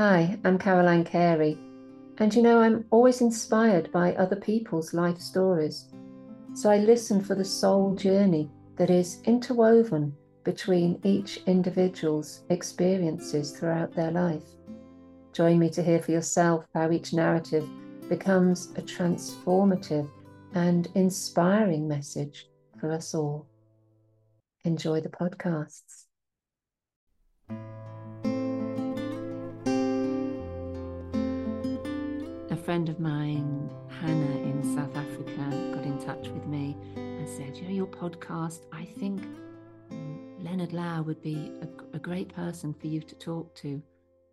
Hi, I'm Caroline Carey, and you know, I'm always inspired by other people's life stories. So I listen for the soul journey that is interwoven between each individual's experiences throughout their life. Join me to hear for yourself how each narrative becomes a transformative and inspiring message for us all. Enjoy the podcasts. Friend of mine, Hannah in South Africa, got in touch with me and said, You know, your podcast, I think Lenerd Louw would be a, a great person for you to talk to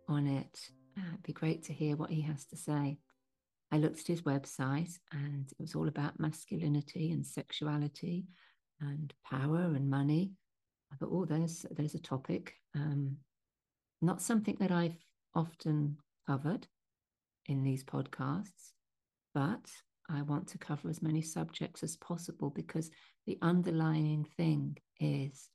on it. Uh, it'd be great to hear what he has to say. I looked at his website and it was all about masculinity and sexuality and power and money. I thought, oh, there's there's a topic. Um, not something that I've often covered in these podcasts, but I want to cover as many subjects as possible because the underlying thing is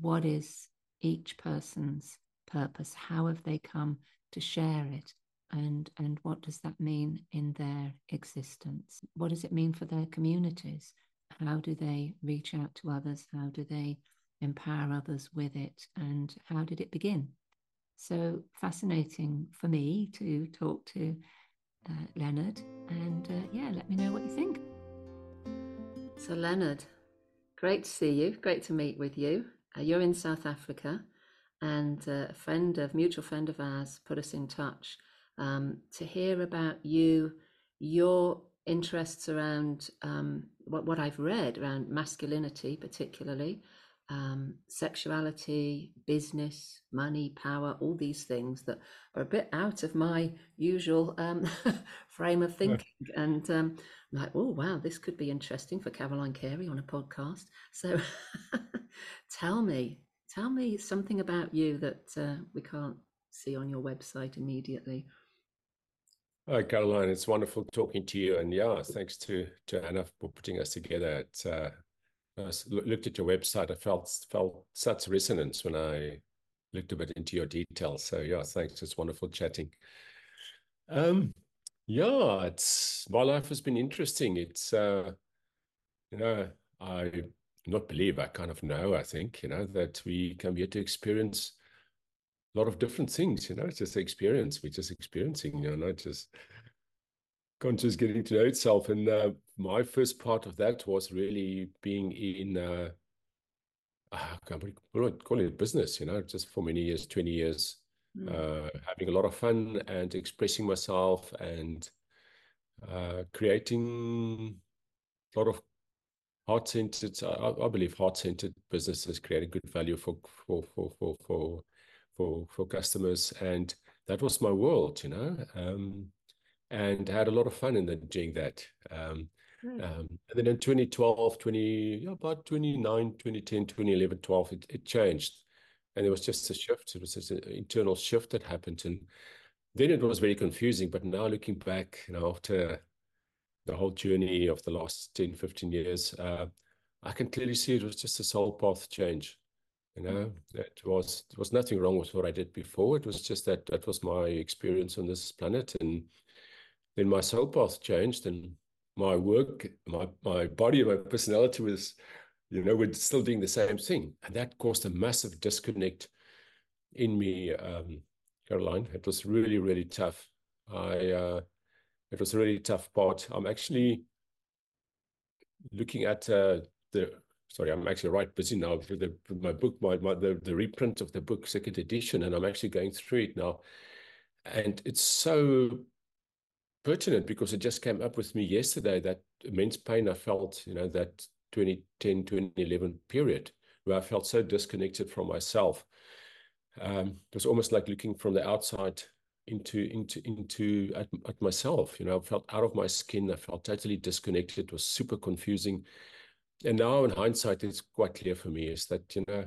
what is each person's purpose? How have they come to share it? And, and what does that mean in their existence? What does it mean for their communities? How do they reach out to others? How do they empower others with it? And how did it begin? So fascinating for me to talk to uh, Lenerd. And uh, yeah, let me know what you think. So, Lenerd, great to see you. Great to meet with you. Uh, you're in South Africa, and uh, a friend of mutual friend of ours put us in touch um, to hear about you, your interests around um, what, what I've read around masculinity, particularly, um, sexuality, business, money, power, all these things that are a bit out of my usual um, frame of thinking. Yeah. And um, I'm like, oh, wow, this could be interesting for Caroline Carey on a podcast. So tell me, tell me something about you that uh, we can't see on your website immediately. Hi, Caroline. It's wonderful talking to you. And yeah, thanks to, to Anna for putting us together. It's, uh, I looked at your website. I felt felt such resonance when I looked a bit into your details. So yeah, thanks. It's wonderful chatting. Um, yeah, it's my life has been interesting. It's uh, you know, I not believe, I kind of know, I think, you know, that we come here to experience a lot of different things, you know, it's just experience. We're just experiencing, you know, not just conscious getting to know itself. And uh, my first part of that was really being in, uh, uh, what call it, business, you know, just for many years, 20 years, mm. uh, having a lot of fun and expressing myself and uh, creating a lot of heart-centered, I, I believe heart-centered businesses creating good value for, for, for, for, for, for, for customers. And that was my world, you know. Um, and I had a lot of fun in the, doing that. Um, mm. um, and then in 2012, 20, yeah, about 29, 2010, 2011, 12, it, it changed. And there was just a shift. It was just an internal shift that happened. And then it was very confusing. But now looking back, you know, after the whole journey of the last 10, 15 years, uh, I can clearly see it was just a soul path change. You know, it was there was nothing wrong with what I did before. It was just that that was my experience on this planet, and then my soul path changed and my work, my my body, my personality was, you know, we're still doing the same thing. And that caused a massive disconnect in me, um, Caroline. It was really, really tough. I uh, it was a really tough part. I'm actually looking at uh, the sorry, I'm actually right busy now for the for my book, my, my the, the reprint of the book, second edition, and I'm actually going through it now. And it's so pertinent because it just came up with me yesterday that immense pain I felt, you know, that 2010, 2011 period where I felt so disconnected from myself. Um, it was almost like looking from the outside into into into at, at myself. You know, I felt out of my skin. I felt totally disconnected. It was super confusing. And now, in hindsight, it's quite clear for me is that you know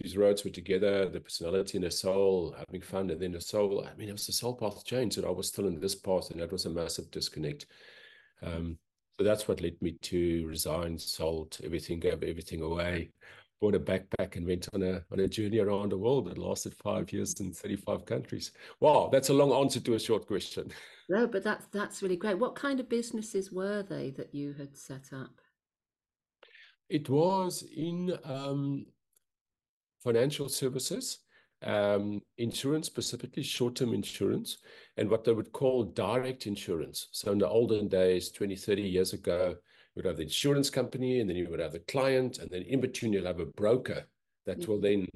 these roads were together, the personality and the soul, having fun, and then the soul. I mean, it was the soul path changed, and I was still in this path, and that was a massive disconnect. Um, so that's what led me to resign, sold everything, gave everything away, bought a backpack and went on a on a journey around the world. It lasted five years in 35 countries. Wow, that's a long answer to a short question. No, but that's that's really great. What kind of businesses were they that you had set up? It was in um, financial services, um, insurance, specifically short-term insurance, and what they would call direct insurance. So in the olden days, 20, 30 years ago, you would have the insurance company, and then you would have the client, and then in between you'll have a broker that will then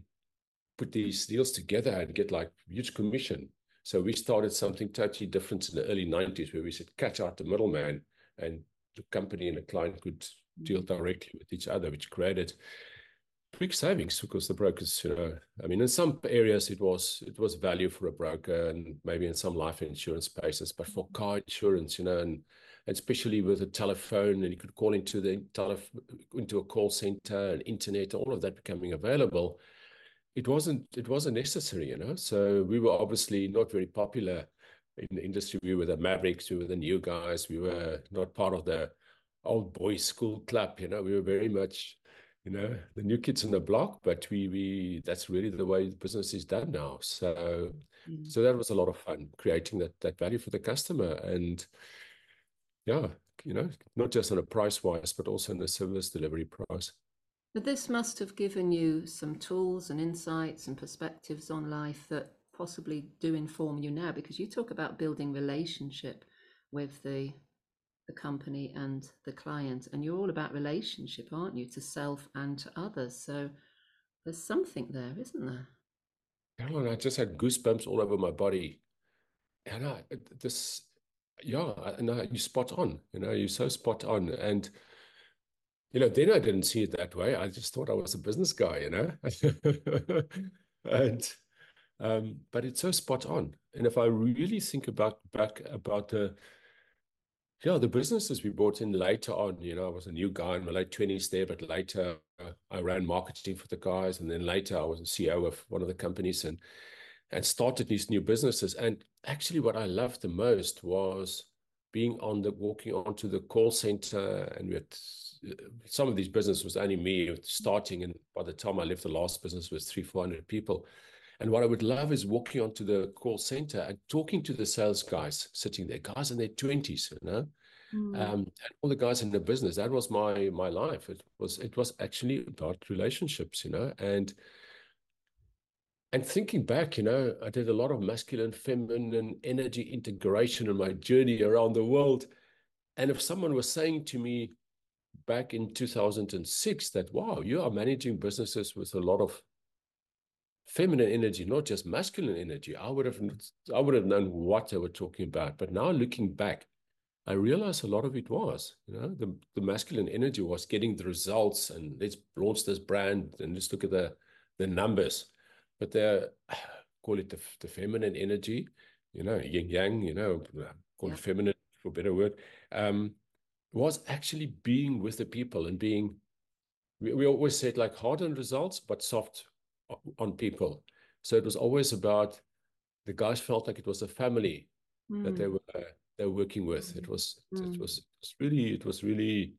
put these deals together and get like huge commission. So we started something totally different in the early 90s where we said catch out the middleman and the company and the client could deal directly with each other, which created big savings because the brokers, you know, I mean, in some areas it was it was value for a broker and maybe in some life insurance spaces, but for mm-hmm. car insurance, you know, and, and especially with a telephone and you could call into the tele into a call center and internet, all of that becoming available, it wasn't it wasn't necessary, you know. So we were obviously not very popular in the industry. We were the Mavericks, we were the new guys, we were not part of the old boys school club, you know. We were very much you know the new kids on the block but we we that's really the way the business is done now. So mm. so that was a lot of fun creating that that value for the customer. And yeah you know not just on a price wise but also in the service delivery price. But this must have given you some tools and insights and perspectives on life that possibly do inform you now because you talk about building relationship with the the company and the client. And you're all about relationship, aren't you, to self and to others? So there's something there, isn't there? Caroline, I just had goosebumps all over my body. And I, this, yeah, and you spot on, you know, you're so spot on. And, you know, then I didn't see it that way. I just thought I was a business guy, you know, and, um, but it's so spot on. And if I really think about back about the, yeah, the businesses we brought in later on, you know, I was a new guy in my late 20s there, but later uh, I ran marketing for the guys. And then later I was a CEO of one of the companies and, and started these new businesses. And actually what I loved the most was being on the, walking onto the call center and we had, uh, some of these businesses was only me starting. And by the time I left the last business was three, 400 people. And what I would love is walking onto the call center and talking to the sales guys sitting there, guys in their 20s, you know, mm. um, and all the guys in the business. That was my my life. It was it was actually about relationships, you know, and and thinking back, you know, I did a lot of masculine, feminine energy integration in my journey around the world. And if someone was saying to me back in 2006 that, wow, you are managing businesses with a lot of feminine energy, not just masculine energy, I would have I would have known what they were talking about. But now looking back, I realized a lot of it was, you know, the, the masculine energy was getting the results and let's launch this brand and let's look at the the numbers. But the call it the, the feminine energy, you know, yin yang, you know, call yeah. it feminine for a better word, um, was actually being with the people and being we, we always said like hard on results but soft on people. So it was always about the guys felt like it was a family mm. that they hmm. were they were working with. It was mm. it was it was really it was really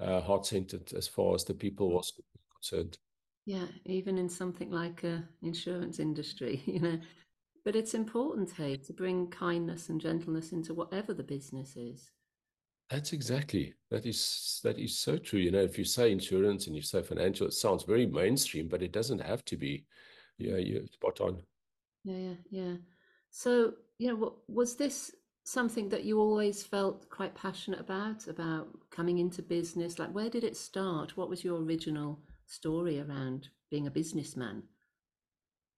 uh, heart centered as far as the people was concerned. Yeah, even in something like a insurance industry, you know. But it's important, hey, to bring kindness and gentleness into whatever the business is. That's exactly that is that is so true. You know, if you say insurance and you say financial, it sounds very mainstream, but it doesn't have to be. Yeah, you're spot on. Yeah, yeah, yeah. So, you know, was this something that you always felt quite passionate about, about coming into business? Like, where did it start? What was your original story around being a businessman?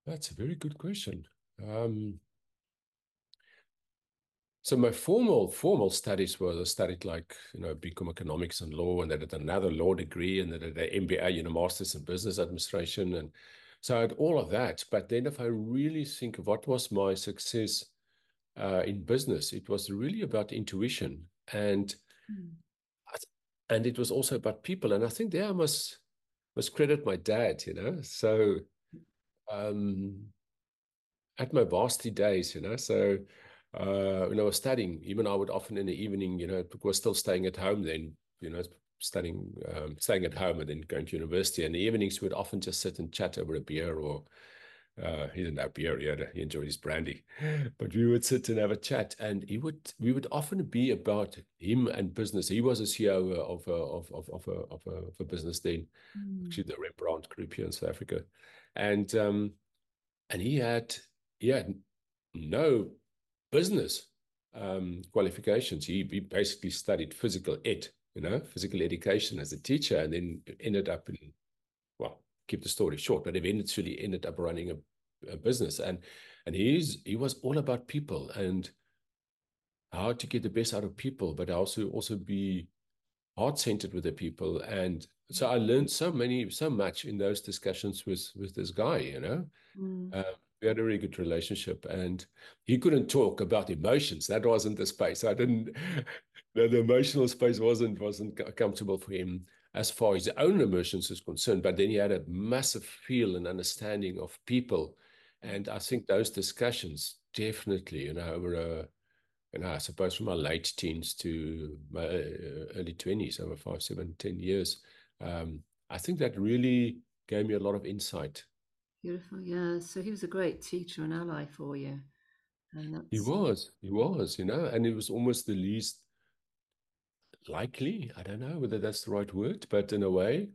That's a very good question. Um, so my formal formal studies were I studied like you know BCom economics and law, and I did another law degree, and then did an MBA, you know, masters in business administration, and so I had all of that. But then, if I really think of what was my success uh, in business, it was really about intuition, and mm. and it was also about people. And I think there I must must credit my dad, you know. So um, at my varsity days, you know, so uh, when I was studying, even I would often in the evening, you know, was still staying at home then, you know, studying, um, staying at home and then going to university. And the evenings we would often just sit and chat over a beer or uh, he didn't have beer, he, had, he enjoyed his brandy, but we would sit and have a chat. And he would, we would often be about him and business. He was a CEO of a, of, of, of, a, of, a, of a business then, mm. actually the Rembrandt Group here in South Africa. And, um, and he had, he had no business um, qualifications. He, he basically studied physical ed, you know, physical education as a teacher, and then ended up in, well, keep the story short, but eventually ended up running a, a business. And and he's he was all about people and how to get the best out of people, but also also be heart centered with the people. And so I learned so many, so much in those discussions with with this guy, you know. Mm. Um, we had a really good relationship and he couldn't talk about emotions. That wasn't the space. I didn't the, the emotional space wasn't wasn't comfortable for him as far as his own emotions is concerned but then he had a massive feel and understanding of people. And i think those discussions definitely you know over you know, I suppose from my late teens to my uh, early 20s, over five, seven, ten years, um, I think that really gave me a lot of insight Beautiful. Yeah. So he was a great teacher and ally for you. He was, he was, you know, and it was almost the least likely. I don't know whether that's the right word, but in a way,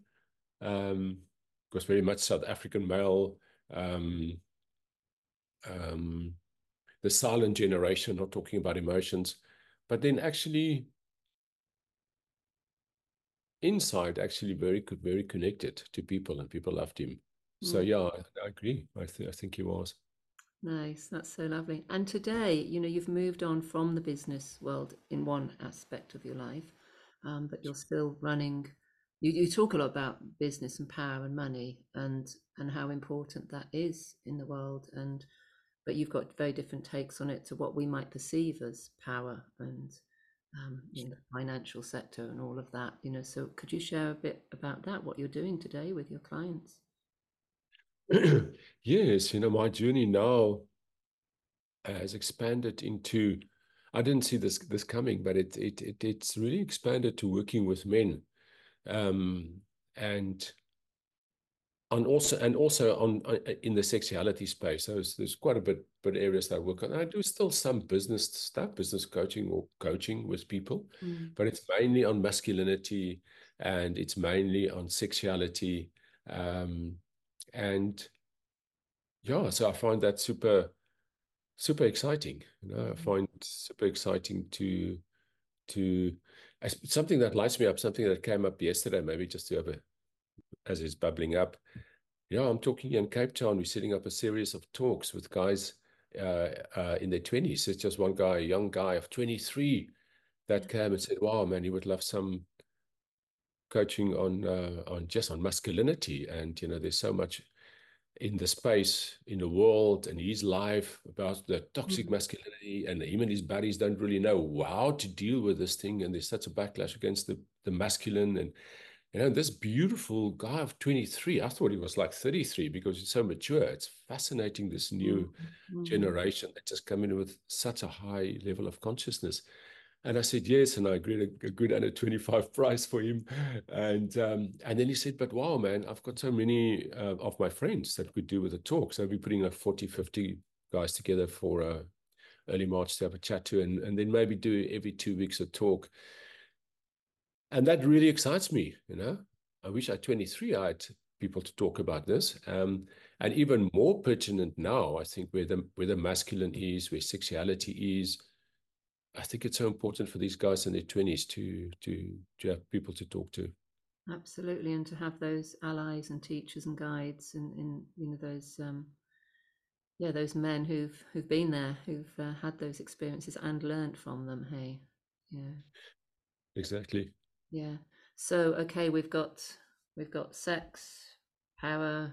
um, was very much South African male, um, um, the silent generation, not talking about emotions, but then actually inside, actually very very connected to people, and people loved him. So mm. yeah, I, I agree. I, th- I think he was. Nice, that's so lovely. And today, you know, you've moved on from the business world in one aspect of your life, um, but you're still running. You, you talk a lot about business and power and money and and how important that is in the world. And but you've got very different takes on it to what we might perceive as power and um, you know, financial sector and all of that. You know, so could you share a bit about that? What you're doing today with your clients? yes, you know, my journey now has expanded into. I didn't see this this coming, but it it, it it's really expanded to working with men, um, and on also and also on, on, uh, in the sexuality space. So there's, there's quite a bit but areas that I work on. I do still some business stuff, business coaching or coaching with people, mm. but it's mainly on masculinity and it's mainly on sexuality. Um, and yeah, so I find that super, super exciting. You know, I mm-hmm. find super exciting to, to something that lights me up. Something that came up yesterday, maybe just to have a, as it's bubbling up. Yeah, I'm talking in Cape Town. We're setting up a series of talks with guys uh, uh, in their 20s. It's just one guy, a young guy of 23, that came and said, "Wow, man, he would love some coaching on uh, on just on masculinity. And you know there's so much in the space in the world and his life about the toxic mm-hmm. masculinity and him and his buddies don't really know how to deal with this thing. And there's such a backlash against the the masculine. And you know this beautiful guy of 23 i thought he was like 33 because he's so mature. It's fascinating this new mm-hmm. generation that just come in with such a high level of consciousness and I said, yes. And I agreed a, a good under 25 price for him. And um, and then he said, but wow, man, I've got so many uh, of my friends that could do with a talk. So we're putting like 40, 50 guys together for uh, early March to have a chat to, and, and then maybe do every two weeks a talk. And that really excites me, you know. I wish at 23 I had people to talk about this. Um, and even more pertinent now, I think, where the, where the masculine is, where sexuality is, I think it's so important for these guys in their twenties to to to have people to talk to. Absolutely, and to have those allies and teachers and guides, and in you know those um, yeah those men who've who've been there, who've uh, had those experiences and learned from them. Hey, yeah, exactly. Yeah. So okay, we've got we've got sex, power,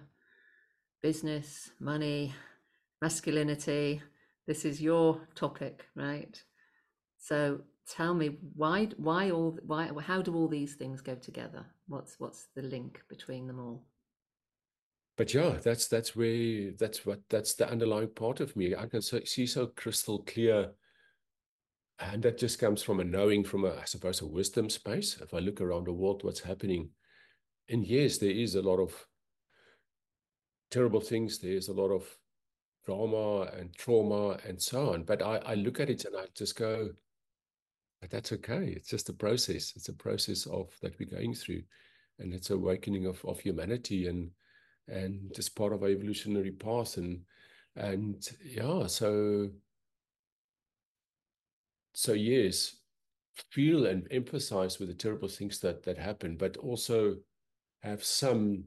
business, money, masculinity. This is your topic, right? So tell me why why all why how do all these things go together? What's what's the link between them all? But yeah, that's that's where that's what that's the underlying part of me. I can so, see so crystal clear and that just comes from a knowing from a i suppose a wisdom space if i look around the world what's happening and yes there is a lot of terrible things there's a lot of drama and trauma and so on but i i look at it and i just go but that's okay. It's just a process. It's a process of that we're going through and it's awakening of of humanity and and just part of our evolutionary path and and yeah so so yes feel and emphasize with the terrible things that that happen but also have some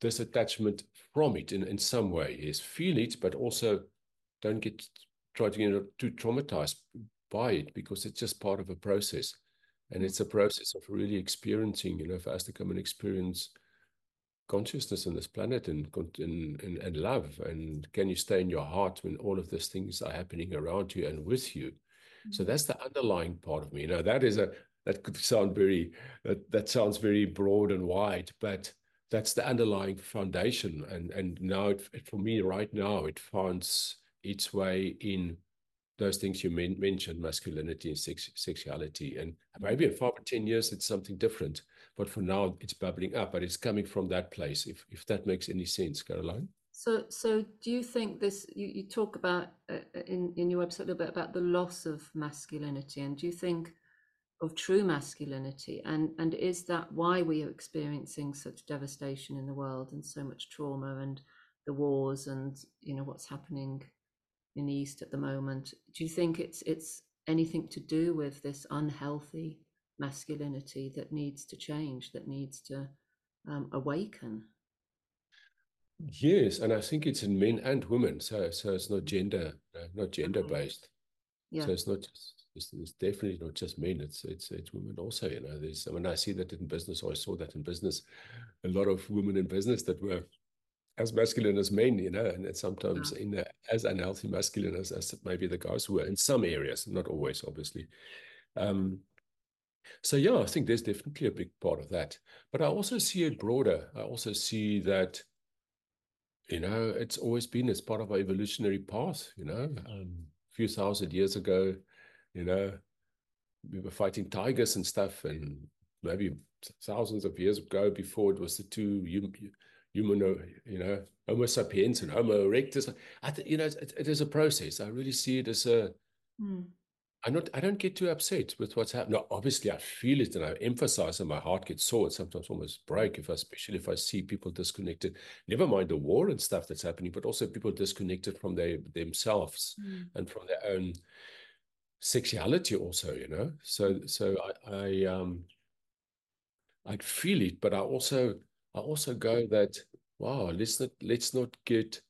disattachment from it in, in some way is feel it but also don't get try to get too traumatized by it because it's just part of a process. And it's a process of really experiencing you know for us to come and experience consciousness on this planet and, and, and, and love. And can you stay in your heart when all of these things are happening around you and with you? Mm-hmm. so that's the underlying part of me. Now that is a that could sound very that, that sounds very broad and wide but that's the underlying foundation. And and now it, for me right now it finds its way in those things you men- mentioned masculinity and sex- sexuality. And maybe in five or ten years it's something different. But for now it's bubbling up but it's coming from that place if if that makes any sense caroline. So so do you think this you, you talk about uh, uh, in in your website a little bit about the loss of masculinity and do you think of true masculinity? And and is that why we are experiencing such devastation in the world and so much trauma and the wars and you know what's happening in the east at the moment do you think it's it's anything to do with this unhealthy masculinity that needs to change, that needs to um, awaken. Yes, and I think it's in men and women. So, so it's not gender, uh, not gender based. Yeah. So it's not just. It's, it's, definitely not just men. It's it's it's women also. You know, there's. I mean, I see that in business. Or I saw that in business. A lot of women in business that were as masculine as men. You know, and sometimes yeah. in the, as unhealthy masculine as, as maybe the guys who were in some areas, not always, obviously. Um, so yeah, I think there's definitely a big part of that. But I also see it broader. I also see that, you know, it's always been as part of our evolutionary path, you know. Um, a few thousand years ago, you know, we were fighting tigers and stuff, and maybe thousands of years ago, before it was the two human, you know, Homo sapiens and Homo erectus. I th- you know, it, it is a process. I really see it as a mm. I'm not, I don't get too upset with what's happening. No, obviously I feel it and I emphasize and my heart gets sore and sometimes almost break if I, especially if I see people disconnected, never mind the war and stuff that's happening, but also people disconnected from their themselves mm. and from their own sexuality also, you know? So, so I, I, um, I feel it, but I also, I also go that, wow, let's not, let's not get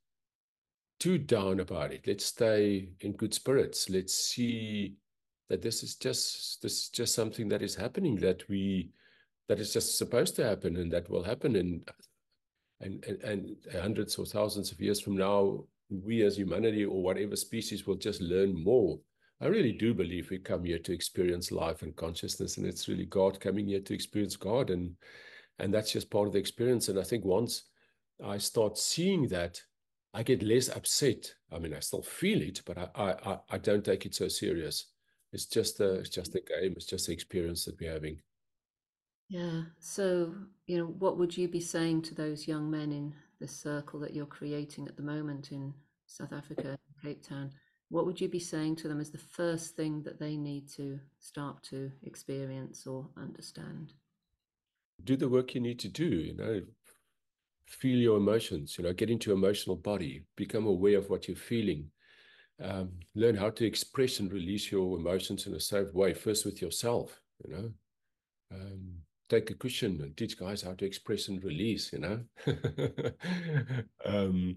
too down about it. Let's stay in good spirits. Let's see that this is just this is just something that is happening that we that is just supposed to happen and that will happen in and, and, and hundreds or thousands of years from now we as humanity or whatever species will just learn more i really do believe we come here to experience life and consciousness and it's really god coming here to experience god and and that's just part of the experience and i think once i start seeing that I get less upset. I mean, I still feel it, but I I I don't take it so serious. It's just a it's just a game. It's just the experience that we're having. Yeah. So you know, what would you be saying to those young men in the circle that you're creating at the moment in South Africa, Cape Town? What would you be saying to them as the first thing that they need to start to experience or understand? Do the work you need to do. You know, feel your emotions, you know, get into emotional body, become aware of what you're feeling, um, learn how to express and release your emotions in a safe way, first with yourself, you know. Um, take a cushion and teach guys how to express and release, you know. um,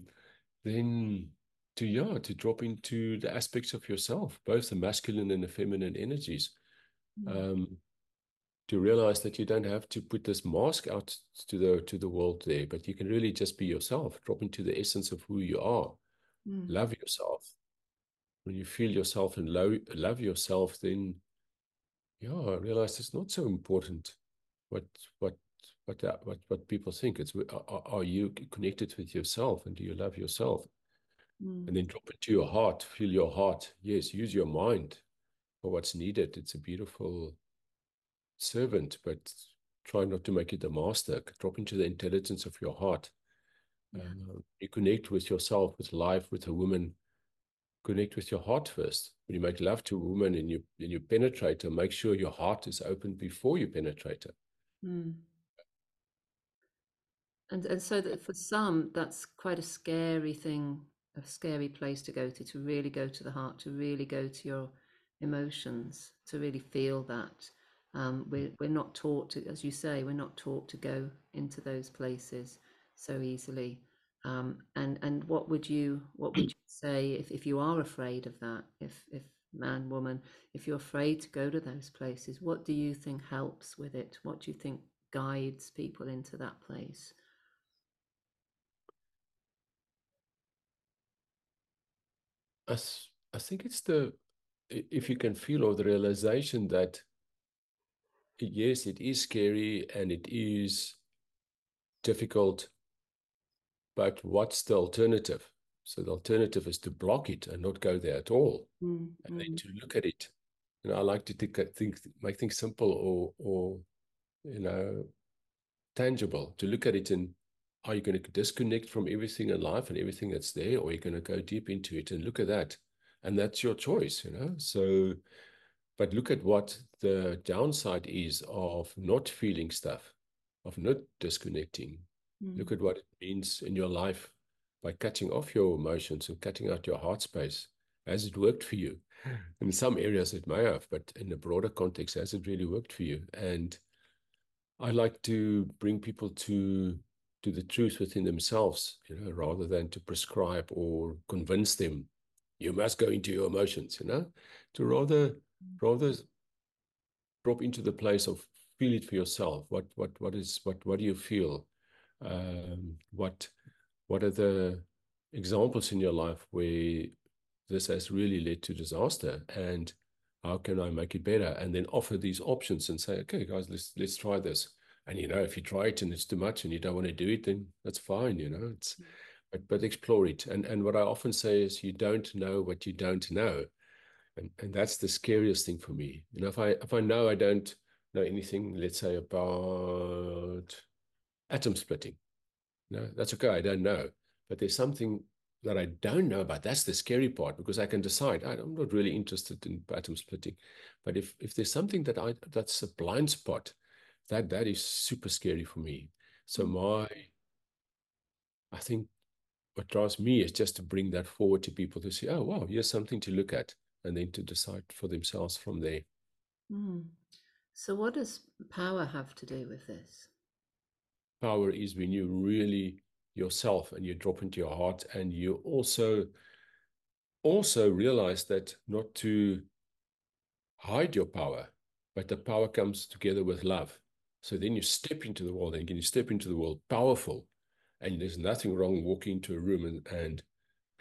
then to yeah, to drop into the aspects of yourself, both the masculine and the feminine energies. Mm. Um, to realize that you don't have to put this mask out to the to the world there, but you can really just be yourself, drop into the essence of who you are, mm. love yourself. When you feel yourself and love, love yourself, then yeah, I realize it's not so important what what what that, what what people think. It's are, are you connected with yourself and do you love yourself? mm. and then drop into your heart. Feel your heart. Yes, use your mind for what's needed. It's a beautiful servant, but try not to make it a master. Drop into the intelligence of your heart. Yeah. Um, you connect with yourself, with life, with a woman. Connect with your heart first. When you make love to a woman and you and you penetrate her, make sure your heart is open before you penetrate her. Mm. And and so that for some, that's quite a scary thing, a scary place to go to, to really go to the heart, to really go to your emotions, to really feel that. Um, we're, we're not taught to, as you say, we're not taught to go into those places so easily. Um, and and what would you what would you say if, if you are afraid of that? If if man, woman, if you're afraid to go to those places, what do you think helps with it? What do you think guides people into that place? I, I think it's the if you can feel or the realization that yes, it is scary and it is difficult, but what's the alternative? So the alternative is to block it and not go there at all, mm-hmm. and then mm. to look at it. You know, I like to think, think, make things simple or, or, you know, tangible. To look at it and are you going to disconnect from everything in life and everything that's there, or are you going to go deep into it and look at that? And that's your choice, you know. So but look at what the downside is of not feeling stuff, of not disconnecting. Mm. Look at what it means in your life by cutting off your emotions and cutting out your heart space. Has it worked for you? In some areas it may have, but in a broader context, has it really worked for you? And I like to bring people to to the truth within themselves, you know, rather than to prescribe or convince them you must go into your emotions, you know, to rather rather drop into the place of feel it for yourself. What what what is what what do you feel? Um, what what are the examples in your life where this has really led to disaster and how can I make it better? And then offer these options and say, okay, guys, let's let's try this. And you know, if you try it and it's too much and you don't want to do it, then that's fine. You know, it's mm. but but explore it. And and what I often say is, you don't know what you don't know and and that's the scariest thing for me. You know if i if i know i don't know anything let's say about atom splitting no that's okay i don't know. But there's something that i don't know about that's the scary part because i can decide i'm not really interested in atom splitting. But if if there's something that i that's a blind spot that that is super scary for me. So mm. my i think what drives me is just to bring that forward to people to say oh wow here's something to look at and then to decide for themselves from there. Mm. So, what does power have to do with this? Power is when you really yourself and you drop into your heart and you also also realize that not to hide your power but the power comes together with love so then you step into the world and you step into the world powerful and there's nothing wrong walking into a room and, and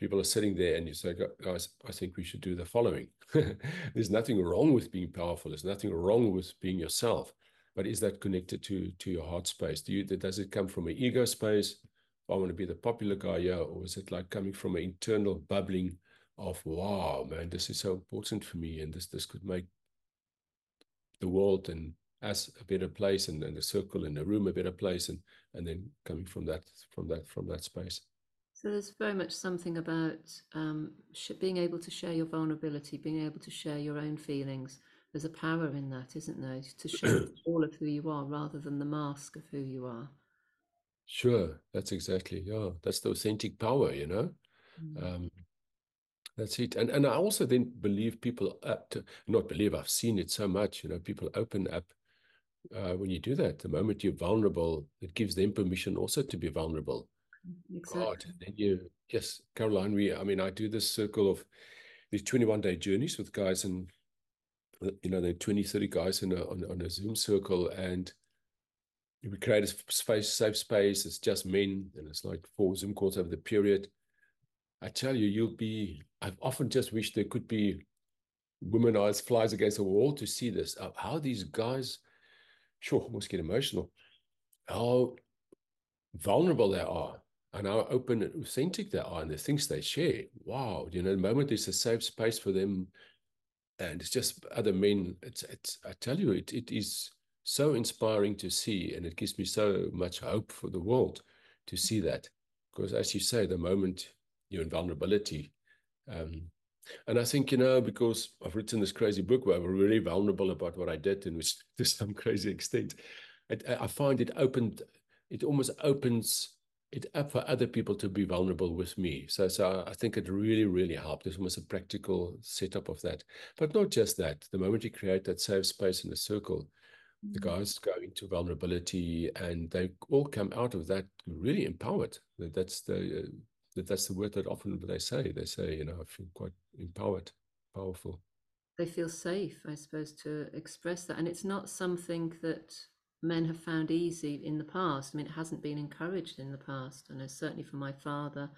people are sitting there and you say, guys, I think we should do the following. There's nothing wrong with being powerful. There's nothing wrong with being yourself. But is that connected to to your heart space? Do you does it come from an ego space? I want to be the popular guy here, or is it like coming from an internal bubbling of wow, man, this is so important for me, and this this could make the world and us a better place, and, and the circle and the room a better place, and and then coming from that from that from that space. So there's very much something about um, sh- being able to share your vulnerability, being able to share your own feelings. There's a power in that, isn't there? To show all of who you are rather than the mask of who you are. Sure, that's exactly yeah. That's the authentic power, you know. Mm. Um, that's it. And and I also then believe people up to not believe I've seen it so much. You know, people open up uh, when you do that. The moment you're vulnerable, it gives them permission also to be vulnerable. Exactly. God, then you, yes, Caroline, we, I mean, I do this circle of these 21 day journeys with guys and, uh, you know, there are 20, 30 guys in a, on, on a Zoom circle and we create a space, safe space. It's just men and it's like four Zoom calls over the period. I tell you, you'll be, I've often just wished there could be women eyes flies against the wall to see this, uh, how these guys, sure, almost get emotional, how vulnerable they are and how open and authentic they are and the things they share. Wow, you know, the moment there's a safe space for them, and it's just other men. It's, it's. I tell you, it, it is so inspiring to see, and it gives me so much hope for the world to see that. Because as you say, the moment you're in vulnerability, um, and I think, you know, because I've written this crazy book where I'm really vulnerable about what I did and which to some crazy extent, I find it opened, it almost opens it up for other people to be vulnerable with me. So, so I think it really, really helped. There's almost a practical setup of that. But not just that. The moment you create that safe space in the circle, the mm. guys go into vulnerability and they all come out of that really empowered. That's the uh, that's the word that often they say. They say, you know, I feel quite empowered, powerful. They feel safe, I suppose, to express that, and it's not something that men have found easy in the past. I mean, it hasn't been encouraged in the past, and certainly for my father,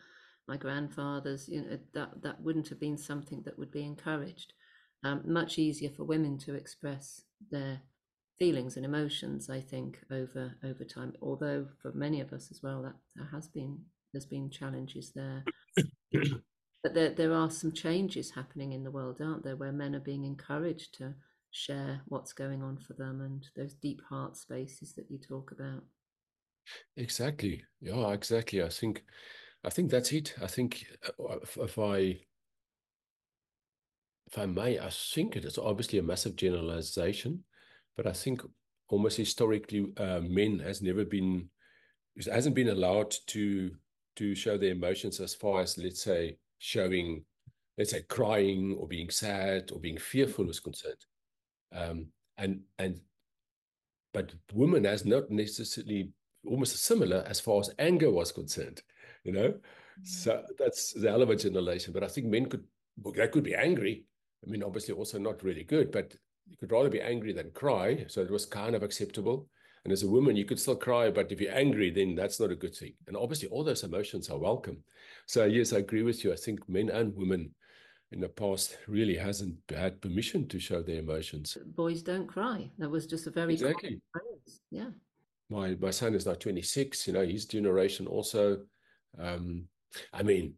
my grandfathers, you know, that that wouldn't have been something that would be encouraged. Um, much easier for women to express their feelings and emotions, I think, over over time. Although for many of us as well, that there has been there's been challenges there. but there there are some changes happening in the world, aren't there, where men are being encouraged to share what's going on for them and those deep heart spaces that you talk about. Exactly. Yeah exactly. I think i think that's it. I think uh, if, if i if i may i think it is obviously a massive generalization but i think almost historically uh, men has never been hasn't been allowed to to show their emotions as far as let's say showing let's say crying or being sad or being fearful is concerned um, and and but women has not necessarily almost similar as far as anger was concerned, you know. Mm-hmm. So that's the hell of a generation. But I think men could they could be angry. I mean, obviously also not really good, but you could rather be angry than cry. So it was kind of acceptable. And as a woman, you could still cry, but if you're angry, then that's not a good thing. And obviously, all those emotions are welcome. So yes, I agree with you. I think men and women in the past really hasn't had permission to show their emotions. Boys don't cry. That was just a very exactly. Yeah. My my son is now 26. You know, his generation also. Um, I mean,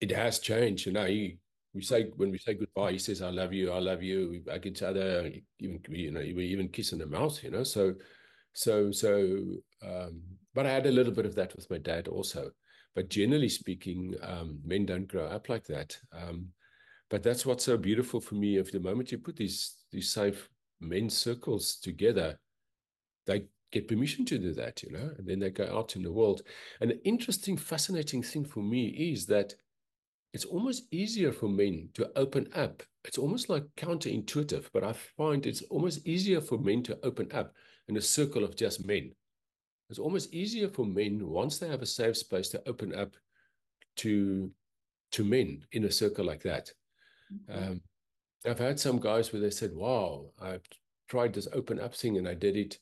it has changed. You know, he we say when we say goodbye, he says, "I love you, I love you." We hug each other, even you know, we even kiss in the mouth. You know, so so so. Um, but I had a little bit of that with my dad also. But generally speaking, um, men don't grow up like that. Um, but that's what's so beautiful for me. If the moment you put these these safe men's circles together, they get permission to do that, you know, and then they go out in the world. And the interesting, fascinating thing for me is that it's almost easier for men to open up. It's almost like counterintuitive, but I find it's almost easier for men to open up in a circle of just men. It's almost easier for men once they have a safe space to open up to to men in a circle like that. Mm-hmm. Um, I've had some guys where they said, "Wow, I tried this open up thing and I did it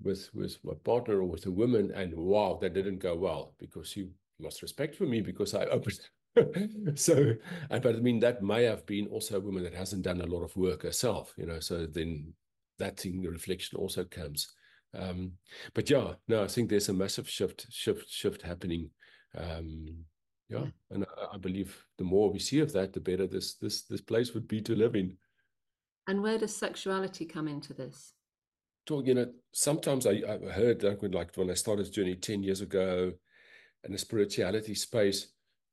with with my partner or with a woman, and wow, that didn't go well because you lost respect for me because I opened." so, but I mean, that may have been also a woman that hasn't done a lot of work herself, you know. So then that thing, the reflection also comes. Um, but yeah, no, I think there's a massive shift, shift, shift happening. Um, yeah, and I, I believe the more we see of that, the better this this this place would be to live in. And where does sexuality come into this? Talk, you know, sometimes I, I heard like when, like when I started this journey 10 years ago in the spirituality space,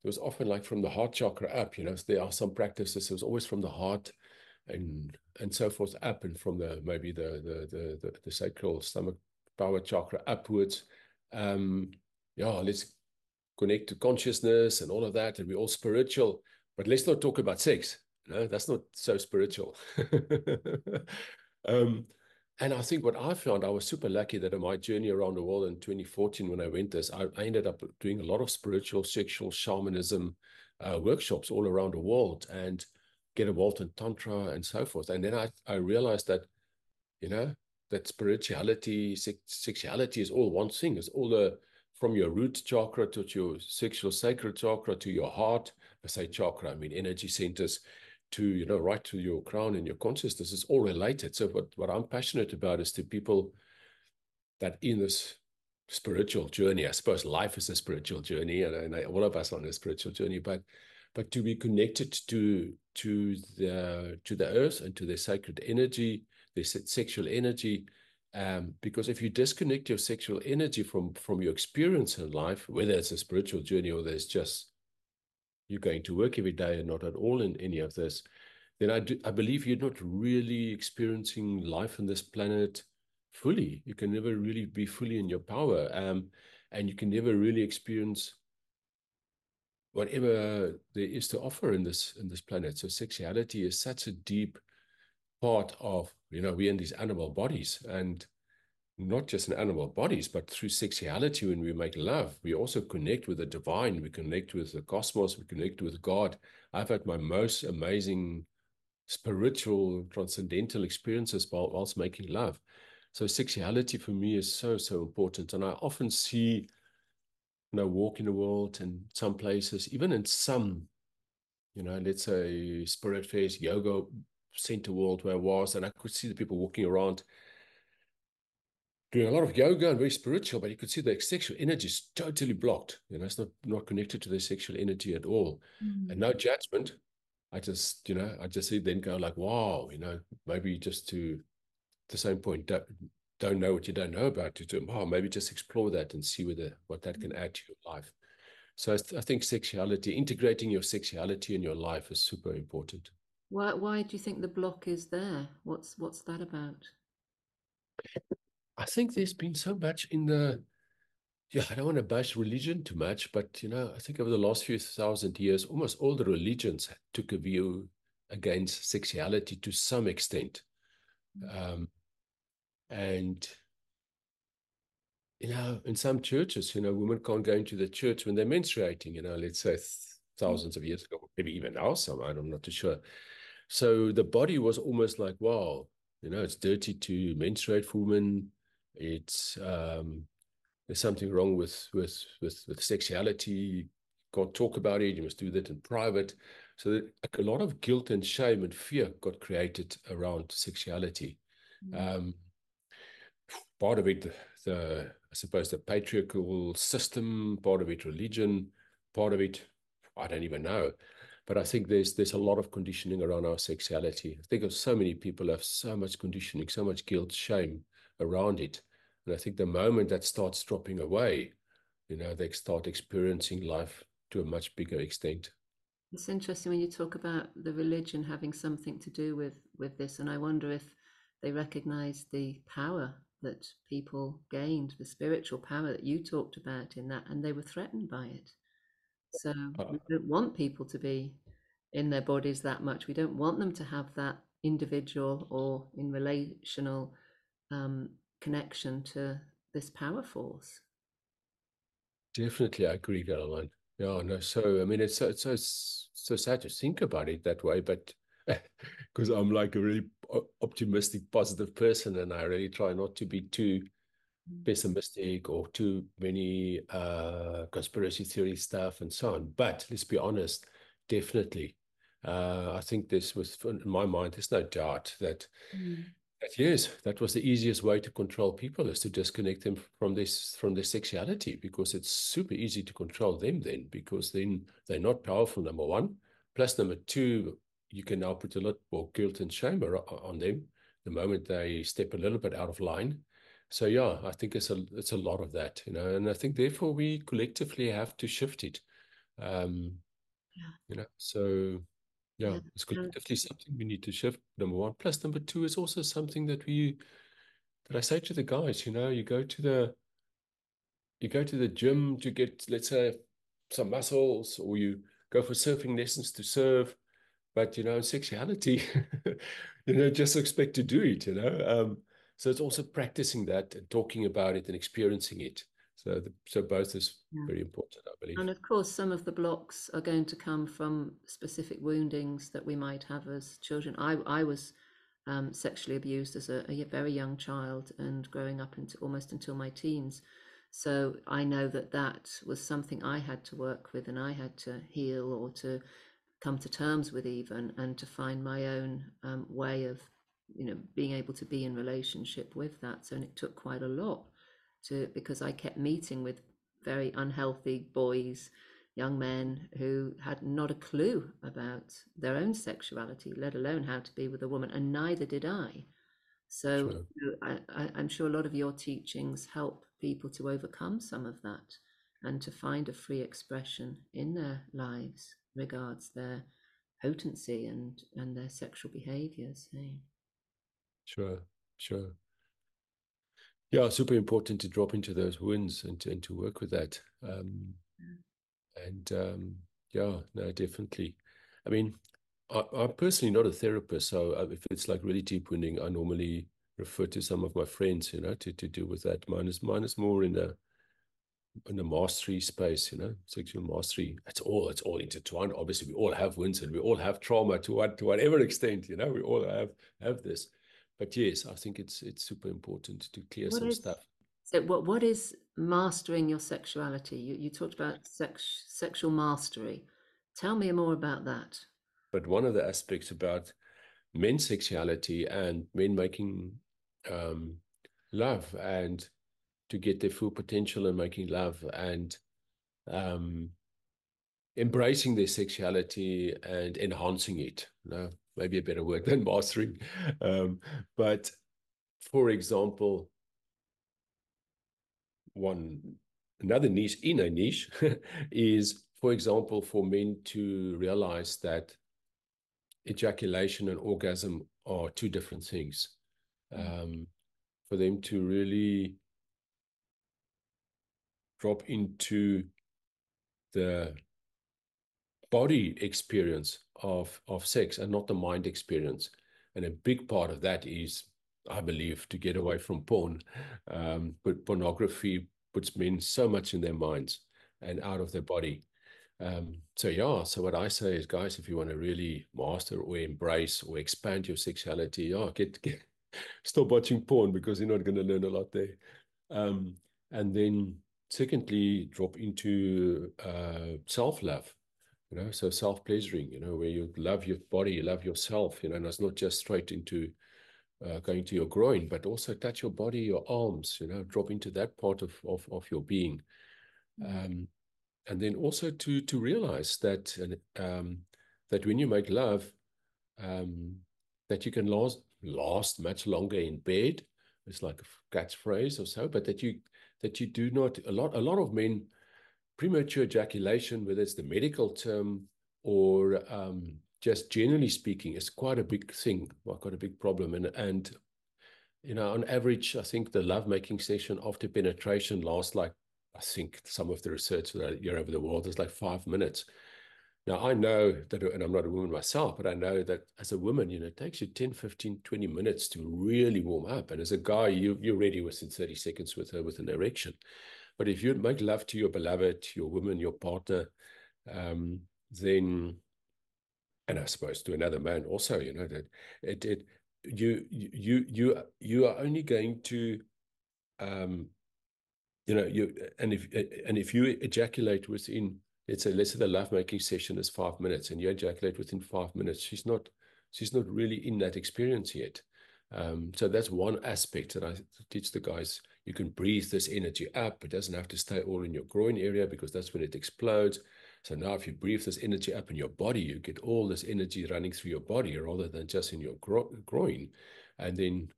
it was often like from the heart chakra up, you know, so there are some practices, it was always from the heart and and so forth up and from the maybe the the the the, the sacral stomach power chakra upwards. Um yeah, let's connect to consciousness and all of that, and we're all spiritual. But let's not talk about sex. No, that's not so spiritual. um, and I think what I found, I was super lucky that in my journey around the world in 2014, when I went this, I, I ended up doing a lot of spiritual, sexual shamanism uh, workshops all around the world and get involved in tantra and so forth. And then I, I realized that, you know, that spirituality, sex, sexuality is all one thing. It's all the from your root chakra to your sexual sacral chakra to your heart, I say chakra, I mean energy centers, to you know right to your crown and your consciousness is all related. So what, what I'm passionate about is to people that in this spiritual journey. I suppose life is a spiritual journey, and, and all of us on a spiritual journey. But but to be connected to to the to the earth and to the sacred energy, the sexual energy. Um, because if you disconnect your sexual energy from from your experience in life, whether it's a spiritual journey or there's just you're going to work every day and not at all in any of this, then I do, I believe you're not really experiencing life on this planet fully. You can never really be fully in your power, um, and you can never really experience whatever there is to offer in this in this planet. So sexuality is such a deep part of you know we're in these animal bodies and not just in animal bodies, but through sexuality, when we make love, we also connect with the divine, we connect with the cosmos, we connect with God. I've had my most amazing spiritual, transcendental experiences while, whilst making love. So sexuality for me is so, so important. And I often see, you know, walk in the world and some places, even in some, you know, let's say spirit face, yoga center world where I was, and I could see the people walking around doing a lot of yoga and very spiritual, but you could see the sexual energy is totally blocked. You know, it's not, not connected to their sexual energy at all. Mm. And no judgment. I just, you know, I just see then go like, wow, you know, maybe just to the same point, don't, don't know what you don't know about it. Wow, maybe just explore that and see whether what that can add to your life. So I, th- I think sexuality, integrating your sexuality in your life is super important. Why, why do you think the block is there? What's what's that about? I think there's been so much in the yeah, I don't want to bash religion too much, but you know, I think over the last few thousand years, almost all the religions took a view against sexuality to some extent. Mm. Um, and you know, in some churches, you know, women can't go into the church when they're menstruating, you know, let's say thousands of years ago, maybe even now, some, I'm not too sure. So the body was almost like, wow, you know, it's dirty to menstruate for women. It's um, there's something wrong with with with with sexuality. You can't talk about it. You must do that in private. So a lot of guilt and shame and fear got created around sexuality. Mm. Um, part of it, the, the I suppose the patriarchal system, part of it religion, part of it I don't even know. But I think there's there's a lot of conditioning around our sexuality. I think of so many people have so much conditioning, so much guilt, shame around it. And I think the moment that starts dropping away, you know, they start experiencing life to a much bigger extent. It's interesting when you talk about the religion having something to do with with this, and I wonder if they recognize the power that people gained, the spiritual power that you talked about in that, and they were threatened by it. So we don't want people to be in their bodies that much. We don't want them to have that individual or in relational um, connection to this power force. Definitely, I agree, Caroline. Yeah, no. So I mean, it's so it's so so sad to think about it that way, but because I'm like a really optimistic, positive person, and I really try not to be too. Pessimistic or too many uh, conspiracy theory stuff and so on. But let's be honest, definitely, uh, I think this was in my mind. There's no doubt that mm. Yes, that was the easiest way to control people is to disconnect them from this from their sexuality because it's super easy to control them then because then they're not powerful. Number one, plus number two, you can now put a lot more guilt and shame on them the moment they step a little bit out of line. So yeah, I think it's a it's a lot of that, you know, and I think therefore we collectively have to shift it. Um, yeah. You know, so yeah, it's collectively something we need to shift. Number one, plus number two is also something that we that I say to the guys. You know, you go to the you go to the gym to get, let's say, some muscles, or you go for surfing lessons to surf. But you know, in sexuality, you know, just expect to do it. You know, um, so it's also practicing that and talking about it and experiencing it. So, the, so both is yeah. very important, I believe. And of course, some of the blocks are going to come from specific woundings that we might have as children. I, I was um, sexually abused as a, a, very young child and growing up into almost until my teens. So I know that that was something I had to work with and I had to heal or to come to terms with even and to find my own um, way of, you know, being able to be in relationship with that. So and it took quite a lot to because I kept meeting with very unhealthy boys, young men who had not a clue about their own sexuality, let alone how to be with a woman, and neither did I. So sure. I, am sure a lot of your teachings help people to overcome some of that and to find a free expression in their lives regards their potency and and their sexual behaviors. Hey? Sure, sure. Yeah, super important to drop into those wounds and to, and to work with that. Um. And um, yeah, no, definitely. I mean, I, am personally not a therapist, so uh, if it's like really deep wounding, I normally refer to some of my friends, you know, to, to deal with that. Mine is mine is more in a in the mastery space, you know, sexual mastery. It's all it's all intertwined. Obviously, we all have wounds and we all have trauma to what to whatever extent, you know, we all have have this. But yes, I think it's it's super important to clear what some is, stuff. So what what is mastering your sexuality? You you talked about sex sexual mastery. Tell me more about that. But one of the aspects about men's sexuality and men making um, love and to get their full potential and making love and um, embracing their sexuality and enhancing it. No, maybe a better word than mastering. Um, but for example, one another niche in a niche is, for example, for men to realize that ejaculation and orgasm are two different things. Mm. Um, for them to really drop into the body experience of of sex and not the mind experience. And a big part of that is i believe to get away from porn. Um, but pornography puts men so much in their minds and out of their body. Um, so yeah so what i say is guys if you want to really master or embrace or expand your sexuality yeah get, get stop watching porn because you're not going to learn a lot there. Um, and then secondly drop into uh, self-love you know so self-pleasuring you know where you love your body you love yourself you know and it's not just straight into uh, going to your groin but also touch your body your arms you know drop into that part of of, of your being mm. um, and then also to to realize that um, that when you make love um, that you can last last much longer in bed it's like a catchphrase or so but that you that you do not a lot a lot of men premature ejaculation whether it's the medical term or um, just generally speaking is quite a big thing quite a big problem and and you know on average i think the lovemaking session after penetration lasts like i think some of the research that you're over the world is like five minutes now, I know that, and I'm not a woman myself, but I know that as a woman, you know, it takes you 10, 15, 20 minutes to really warm up. And as a guy, you, you're ready within 30 seconds with her with an erection. But if you make love to your beloved, your woman, your partner, um, then, and I suppose to another man also, you know, that it, it, you, you, you, you are only going to, um, you know, you, and if, and if you ejaculate within let's say let's say the lovemaking session is five minutes and you ejaculate within five minutes she's not she's not really in that experience yet. Um, so that's one aspect that i teach the guys you can breathe this energy up. It doesn't have to stay all in your groin area because that's when it explodes. So now if you breathe this energy up in your body you get all this energy running through your body rather than just in your gro- groin. And then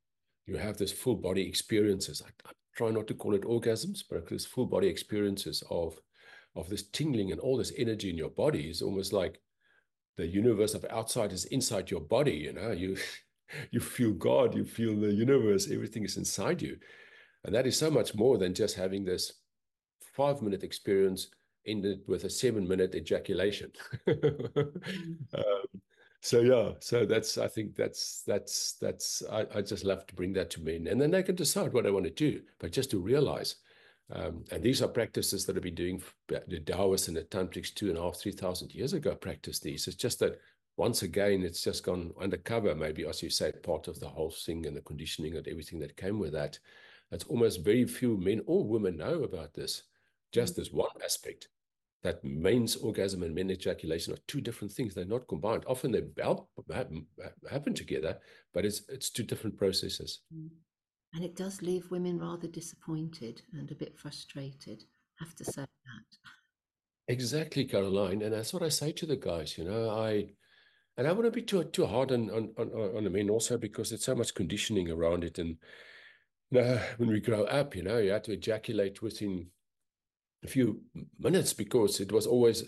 you have this full body experiences. I, I try not to call it orgasms but it's full body experiences of of this tingling and all this energy in your body is almost like the universe of outside is inside your body you know? You you feel god you feel the universe everything is inside you and that is so much more than just having this five minute experience ended with a seven minute ejaculation um, so yeah so that's i think that's that's that's I, I just love to bring that to men and then they can decide what i want to do but just to realize um, and these are practices that have been doing the Taoists and the Tantrics two and a half, three thousand years ago practiced these. It's just that once again, it's just gone undercover, maybe, as you say, part of the whole thing and the conditioning and everything that came with that. It's almost very few men or women know about this, just this one aspect that men's orgasm and men's ejaculation are two different things. They're not combined. Often they happen together, but it's it's two different processes. Mm. And it does leave women rather disappointed and a bit frustrated. I have to say that. Exactly, Caroline. And that's what I say to the guys, you know, I and I wouldn't be too too hard on on on, on the men also because there's so much conditioning around it. And know, when we grow up, you know, you had to ejaculate within a few minutes because it was always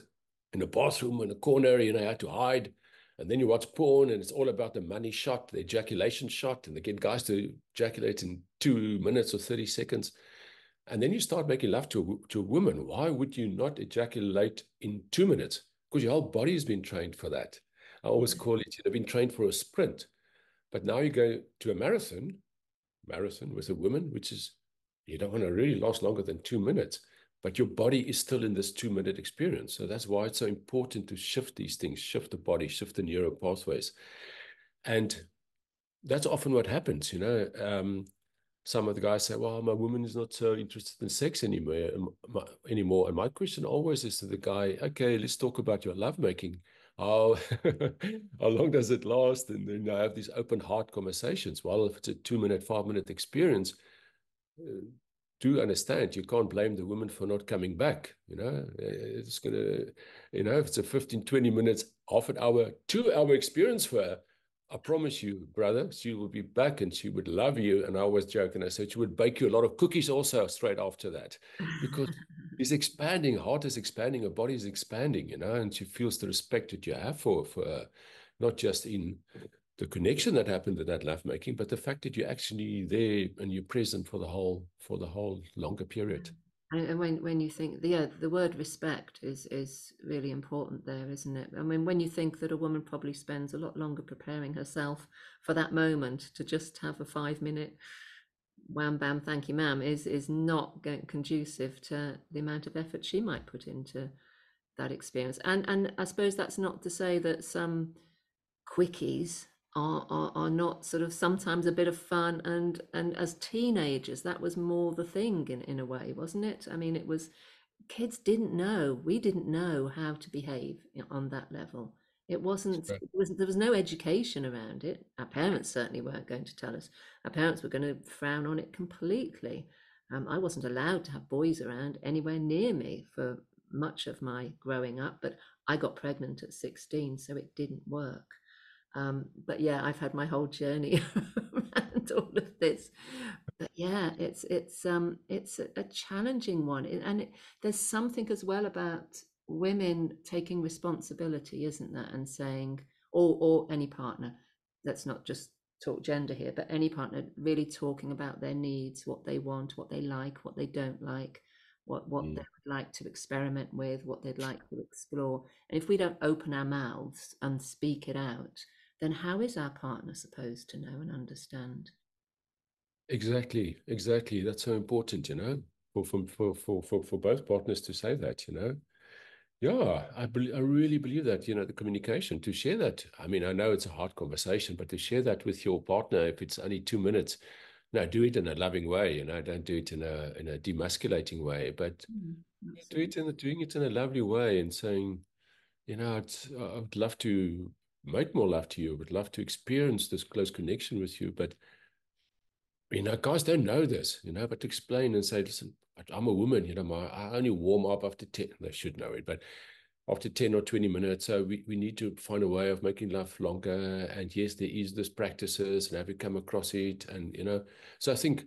in a bathroom in a corner, you know, you had to hide. And then you watch porn and it's all about the money shot, the ejaculation shot, and they get guys to ejaculate in two minutes or 30 seconds. And then you start making love to, to a woman. Why would you not ejaculate in two minutes? Because your whole body has been trained for that. I always mm. call it, you've been trained for a sprint. But now you go to a marathon, marathon with a woman, which is, you don't want to really last longer than two minutes, but your body is still in this two minute experience. So that's why it's so important to shift these things, shift the body, shift the neural pathways. And that's often what happens, you know. Um, some of the guys say, "Well, my woman is not so interested in sex anymore." Anymore, and my question always is to the guy, "Okay, let's talk about your lovemaking. How how long does it last?" And then I have these open heart conversations. Well, if it's a two minute, five minute experience, uh, do understand you can't blame the woman for not coming back. You know, it's gonna, you know, if it's a 15, 20 minutes, half an hour, two hour experience for her I promise you, brother, she will be back and she would love you. And I always joke and I said she would bake you a lot of cookies also straight after that because she's expanding, heart is expanding, her body is expanding, you know, and she feels the respect that you have for, for her, not just in the connection that happened in that lovemaking, but the fact that you're actually there and you're present for the whole, for the whole longer period. And when when you think yeah, the word respect is is really important there, isn't it? I mean, when you think that a woman probably spends a lot longer preparing herself for that moment to just have a five minute wham bam thank you ma'am is is not conducive to the amount of effort she might put into that experience. And and I suppose that's not to say that some quickies are, are, are not sort of sometimes a bit of fun and and as teenagers that was more the thing in, in a way wasn't it? I mean it was kids didn't know we didn't know how to behave on that level. It wasn't it was, there was no education around it. Our parents certainly weren't going to tell us. Our parents were going to frown on it completely. Um, i wasn't allowed to have boys around anywhere near me for much of my growing up but i got pregnant at 16 so it didn't work um, but yeah, I've had my whole journey around all of this. But yeah, it's it's um it's a, a challenging one, and it, there's something as well about women taking responsibility, isn't there, and saying, or or any partner. Let's not just talk gender here, but any partner really talking about their needs, what they want, what they like, what they don't like, what what mm. they would like to experiment with, what they'd like to explore. And if we don't open our mouths and speak it out, then how is our partner supposed to know and understand? Exactly, exactly. That's so important, you know, for for for for for both partners to say that, you know. Yeah, I believe, I really believe that, you know, the communication to share that. I mean, I know it's a hard conversation, but to share that with your partner, if it's only two minutes, now do it in a loving way, you know, don't do it in a in a demasculating way, but mm, do it in a, doing it in a lovely way and saying, you know, it's, I would love to make more love to you, would love to experience this close connection with you. But, you know, guys don't know this, you know, but to explain and say, listen, I'm a woman, you know, my, I only warm up after 10, they should know it, but after 10 or 20 minutes. So we, we need to find a way of making love longer. And yes, there is this practices and have you come across it? And, you know, so I think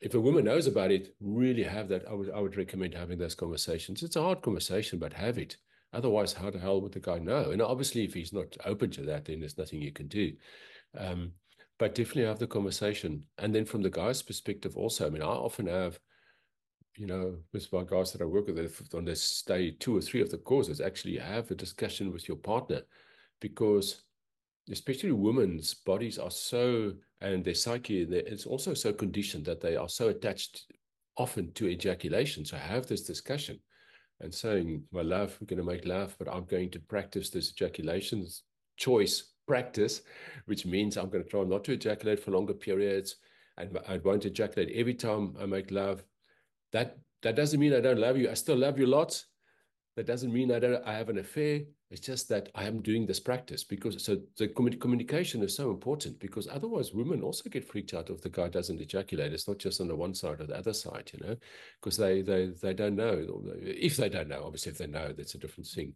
if a woman knows about it, really have that. I would, I would recommend having those conversations. It's a hard conversation, but have it. Otherwise, how the hell would the guy know? And obviously, if he's not open to that, then there's nothing you can do. Um, but definitely have the conversation. And then from the guy's perspective, also, I mean, I often have, you know, with my guys that I work with on this day two or three of the courses, actually have a discussion with your partner because especially women's bodies are so and their psyche it's also so conditioned that they are so attached often to ejaculation so have this discussion and saying, My love, we're going to make love, but I'm going to practice this ejaculation choice practice, which means I'm going to try not to ejaculate for longer periods and I won't ejaculate every time I make love. That that doesn't mean I don't love you. I still love you lots. That doesn't mean I don't I have an affair. It's just that I am doing this practice because so the communication is so important because otherwise women also get freaked out if the guy doesn't ejaculate. It's not just on the one side or the other side, you know, because they they they don't know. If they don't know, obviously, if they know, that's a different thing.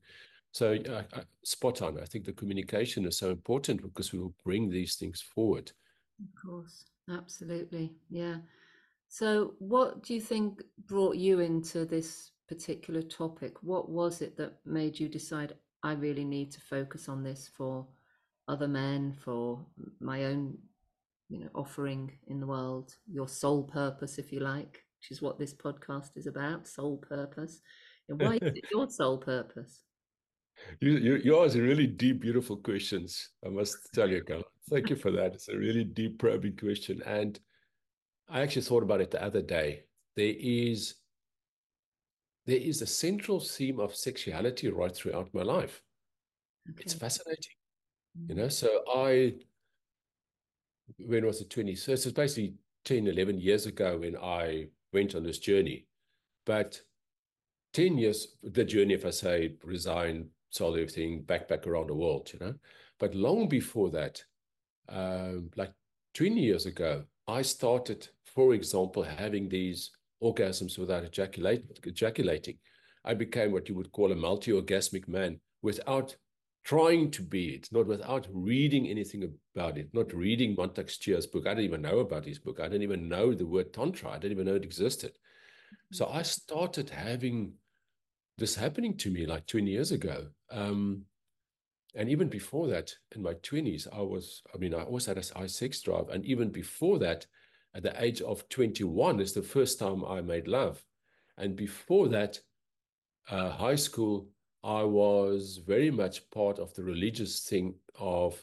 So spot on. I think the communication is so important because we will bring these things forward. Of course, absolutely, yeah. So, what do you think brought you into this particular topic? What was it that made you decide I really need to focus on this for other men, for my own, you know, offering in the world, your soul purpose, if you like, which is what this podcast is about, soul purpose. And why is it your soul purpose? You, you, really deep, beautiful questions. I must tell you, Carl. Thank you for that. It's a really deep, probing question. And I actually thought about it the other day. There is there is a central theme of sexuality right throughout my life. Okay. It's fascinating. You know, so I, when was it 20? So it's basically 10, 11 years ago when I went on this journey. But 10 years, the journey, if I say, resign, sold everything, backpack around the world, you know. But long before that, um, like 20 years ago, I started, for example, having these orgasms without ejaculate, ejaculating. I became what you would call a multi-orgasmic man without trying to be it, not without reading anything about it, not reading Mantak Chia's book. I didn't even know about his book. I didn't even know the word tantra. I didn't even know it existed. So I started having this happening to me like 20 years ago. Um, and even before that, in my 20s, I was, I mean, I always had a high sex drive. And even before that, at the age of 21 is the first time I made love. And before that, uh, high school, I was very much part of the religious thing of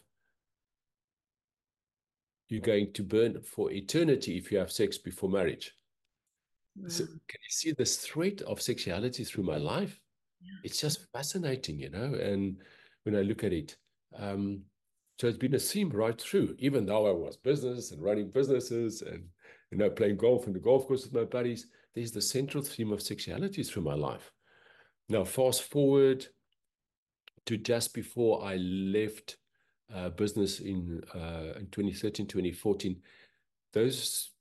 you're going to burn for eternity if you have sex before marriage. Wow. So can you see this thread of sexuality through my life? Yeah. It's just fascinating, you know. And when I look at it, um, so it's been a theme right through, even though I was business and running businesses and you know playing golf in the golf course with my buddies. There's the central theme of sexuality through my life. Now, fast forward to just before I left uh, business in uh, in 2013, 2014. Those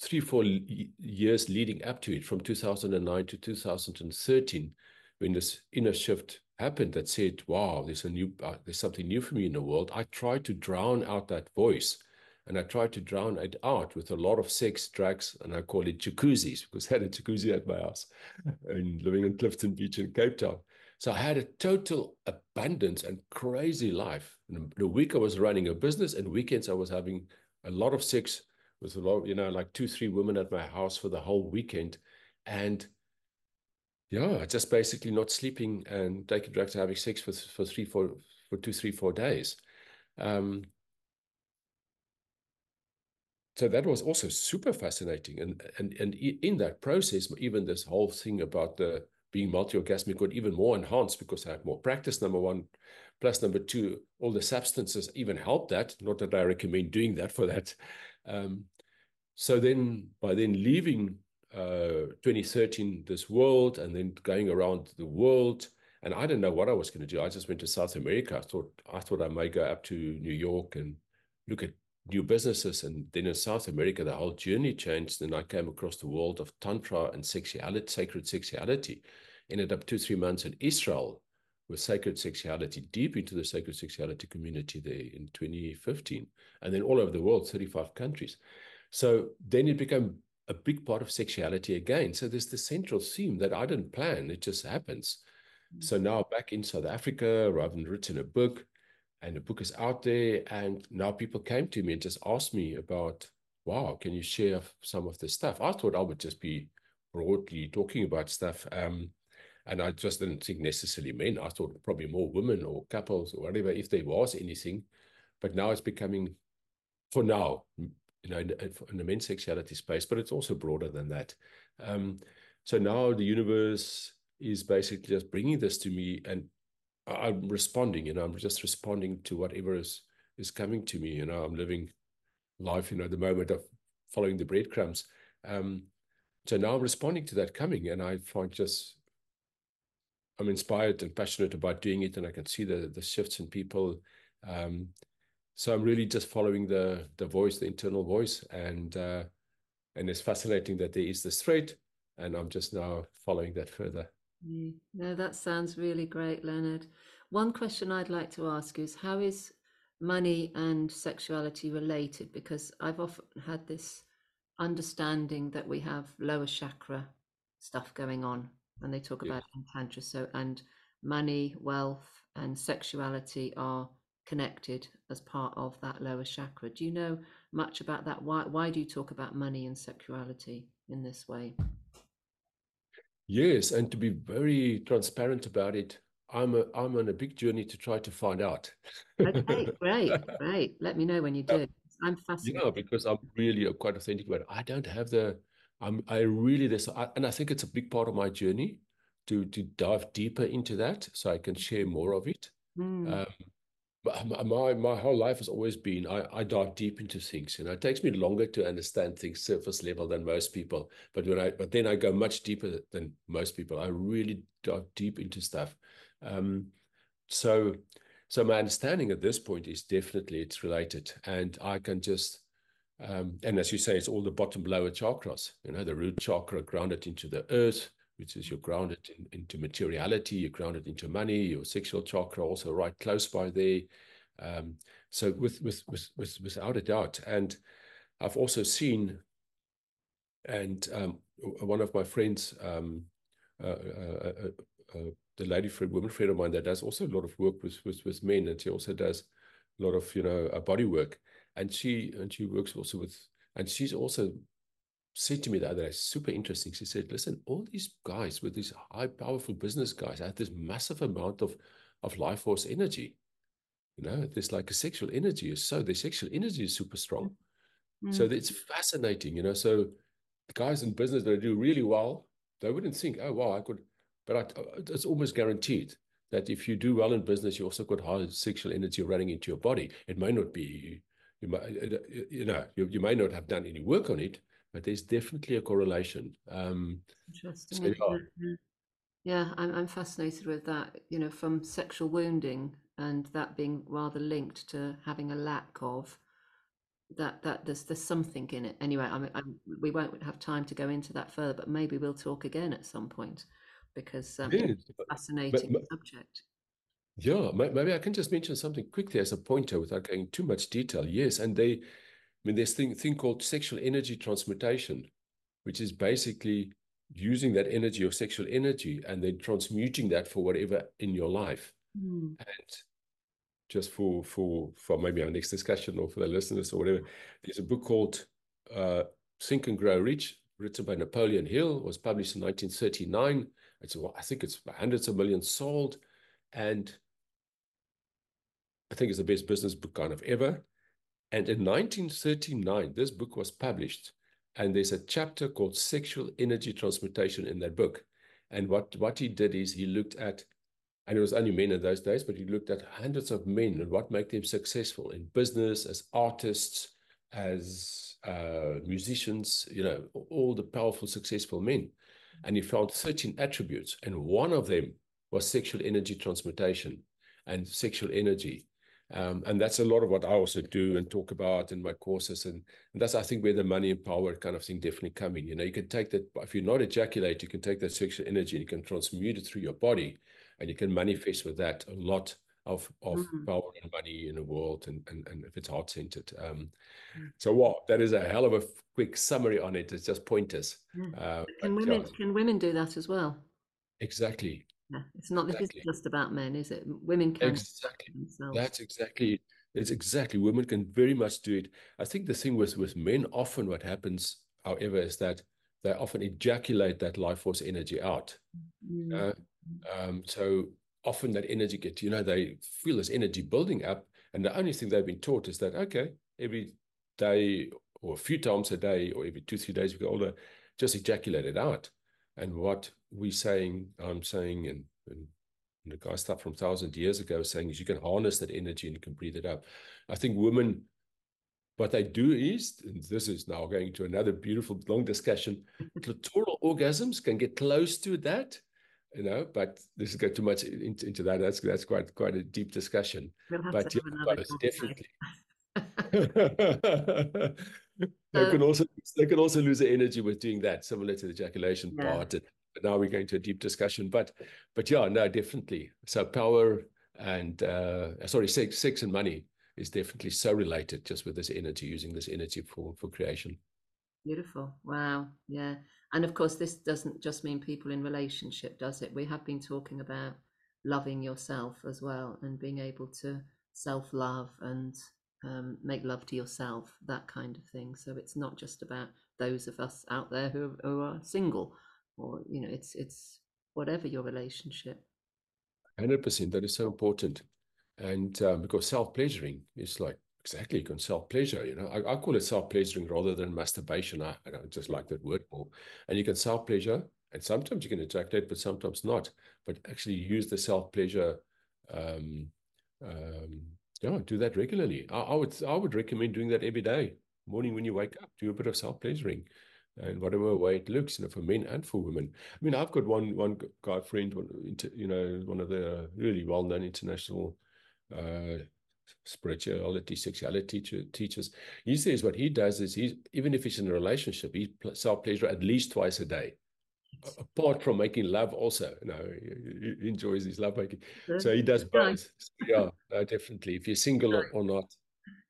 three, four years leading up to it, from 2009 to 2013, when this inner shift happened that said, "Wow, there's a new, uh, there's something new for me in the world." I tried to drown out that voice, and I tried to drown it out with a lot of sex, drugs, and I call it jacuzzis because I had a jacuzzi at my house, and living in Clifton Beach in Cape Town. So I had a total abundance and crazy life. And the week I was running a business, and weekends I was having a lot of sex with a lot, you know, like two, three women at my house for the whole weekend, and yeah, just basically not sleeping and taking drugs and having sex for for three, four, for two, three, four days. Um, so that was also super fascinating, and and and in that process, even this whole thing about the being multi-orgasmic got even more enhanced because I had more practice. Number one, plus number two, all the substances even helped that. Not that I recommend doing that for that. Um, so then, by then leaving uh, 2013 this world and then going around the world. And i didn't know what i was going to do. I just went to south america. I thought i thought i might go up to new york and look at new businesses. And then in south america the whole journey changed. And i came across the world of tantra and sexuality sacred sexuality. Ended up two three months in israel with sacred sexuality deep into the sacred sexuality community there in 2015 and then all over the world 35 countries. So then it became a big part of sexuality again. So there's the central theme that I didn't plan, it just happens. Mm-hmm. So now back in South Africa, I've written a book and the book is out there. And now people came to me and just asked me about, wow, can you share some of this stuff? I thought I would just be broadly talking about stuff. Um, and I just didn't think necessarily men. I thought probably more women or couples or whatever, if there was anything. But now it's becoming, for now, you know, in, in the men's sexuality space, but it's also broader than that. Um, so now the universe is basically just bringing this to me, and I'm responding. You know, I'm just responding to whatever is is coming to me. You know, I'm living life. You know, the moment of following the breadcrumbs. Um, so now I'm responding to that coming, and I find just I'm inspired and passionate about doing it, and I can see the the shifts in people. Um, so I'm really just following the the voice, the internal voice, and uh, and it's fascinating that there is this thread, and I'm just now following that further. No, that sounds really great, Lenerd. One question I'd like to ask is how is money and sexuality related? Because I've often had this understanding that we have lower chakra stuff going on, and they talk about in tantra. So, and money, wealth, and sexuality are connected as part of that lower chakra. Do you know much about that? Why why do you talk about money and sexuality in this way? Yes, and to be very transparent about it, I'm a, I'm on a big journey to try to find out. okay, great, great. Let me know when you do. I'm fascinated. Yeah, because I'm really quite authentic about it. I don't have the, I'm I really this, I, and I think it's a big part of my journey to to dive deeper into that, so I can share more of it. Mm. Um, my my whole life has always been I, I dive deep into things you know. It takes me longer to understand things surface level than most people. But when i but then i go much deeper than most people. I really dive deep into stuff. Um so so my understanding at this point is definitely it's related. And i can just um and as you say it's all the bottom lower chakras you know the root chakra grounded into the earth which is you're grounded in, into materiality, you're grounded into money, your sexual chakra also right close by there. Um, so with, with, with, with, without a doubt. And I've also seen, and um, one of my friends, um, uh, uh, uh, uh, the lady friend, woman friend of mine that does also a lot of work with, with, with men, and she also does a lot of, you know, body work. And she, and she works also with, and she's also said to me the other day, super interesting. She said, listen, all these guys with these high, powerful business guys have this massive amount of, of life force energy. You know, there's like a sexual energy. is So their sexual energy is super strong. Mm. So it's fascinating, you know. So the guys in business that do really well, they wouldn't think, oh, wow, I could, but I, uh, it's almost guaranteed that if you do well in business, you also got high sexual energy running into your body. It may not be, you, might, uh, uh, you know, you, you may not have done any work on it, but there's definitely a correlation. Um, Interesting. So, yeah. yeah, I'm, I'm fascinated with that. You know, from sexual wounding and that being rather linked to having a lack of that. That there's there's something in it. Anyway, I'm, I'm, we won't have time to go into that further, but maybe we'll talk again at some point because um, yeah, it's a fascinating but, but, subject. Yeah, maybe I can just mention something quickly as a pointer without going too much detail. Yes, and they I mean, there's thing thing called sexual energy transmutation, which is basically using that energy or sexual energy and then transmuting that for whatever in your life. Mm. And just for for for maybe our next discussion or for the listeners or whatever, there's a book called uh, Think and Grow Rich, written by Napoleon Hill, was published in 1939. It's I think it's hundreds of millions sold, and I think it's the best business book kind of ever. And in 1939, this book was published, and there's a chapter called Sexual Energy Transmutation in that book. And what, what he did is he looked at, and it was only men in those days, but he looked at hundreds of men and what made them successful in business, as artists, as uh, musicians, you know, all the powerful, successful men. And he found 13 attributes, and one of them was sexual energy transmutation and sexual energy. Um, and that's a lot of what I also do and talk about in my courses. And, and, that's, I think, where the money and power kind of thing definitely come in. You know, you can take that, if you're not ejaculate, you can take that sexual energy and you can transmute it through your body and you can manifest with that a lot of, of mm-hmm. power and money in the world. And, and, and if it's heart centered. Um, mm-hmm. So, what that is a hell of a quick summary on it. It's just pointers. Mm. Uh, can, women, can women do that as well? Exactly. Yeah, it's not. This is just about men, is it? Women can exactly. That's exactly. It's exactly. Women can very much do it. I think the thing with with men, often what happens, however, is that they often ejaculate that life force energy out. Mm-hmm. Uh, um, so often that energy gets, you know, they feel this energy building up, and the only thing they've been taught is that okay, every day or a few times a day or every two three days we get older, just ejaculate it out. And what we're saying, I'm saying, and, and the guy stuff from thousand years ago saying is you can harness that energy and you can breathe it up. I think women, what they do is, and this is now going to another beautiful long discussion, clitoral orgasms can get close to that. you know, but this is going too much into, into that. That's that's quite quite a deep discussion. We'll but yeah, definitely. they can also they can also lose their energy with doing that, similar to the ejaculation yeah. part. And now we're going to a deep discussion, but but yeah, no, definitely. So power and uh, sorry, sex, sex and money is definitely so related, just with this energy, using this energy for for creation. Beautiful. Wow. Yeah. And of course, this doesn't just mean people in relationship, does it? We have been talking about loving yourself as well and being able to self love and um, make love to yourself, that kind of thing. So it's not just about those of us out there who, who are single, or you know, it's it's whatever your relationship. Hundred percent. That is so important, and um, because self pleasuring is like exactly you can self pleasure. You know, I, I call it self pleasuring rather than masturbation. I, I just like that word more. And you can self pleasure, and sometimes you can attract ejaculate, but sometimes not. But actually use the self pleasure. Um, um, yeah, do that regularly. I, I, would I would recommend doing that every day. Morning when you wake up, do a bit of self pleasuring, and whatever way it looks, you know, for men and for women. I mean, I've got one one guy friend, one, you know, one of the really well known international uh, spirituality, sexuality teacher, teachers. He says what he does is he even if he's in a relationship, he self pleasure at least twice a day apart from making love also you know he, he enjoys his love making so he does mm-hmm. both. Yeah no, definitely. If you're single or, or not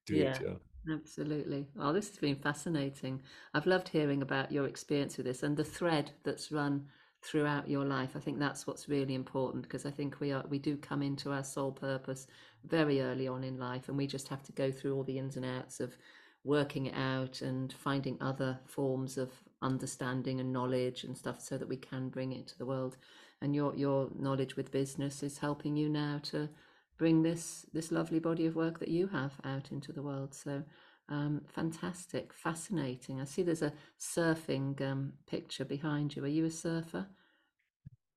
do yeah. it yeah absolutely. Oh this has been fascinating. I've loved hearing about your experience with this and the thread that's run throughout your life. I think that's what's really important because i think we are we do come into our soul purpose very early on in life and we just have to go through all the ins and outs of working it out and finding other forms of understanding and knowledge and stuff so that we can bring it to the world. And your your knowledge with business is helping you now to bring this this lovely body of work that you have out into the world. So um, fantastic fascinating. I see there's a surfing um, picture behind you. Are you a surfer?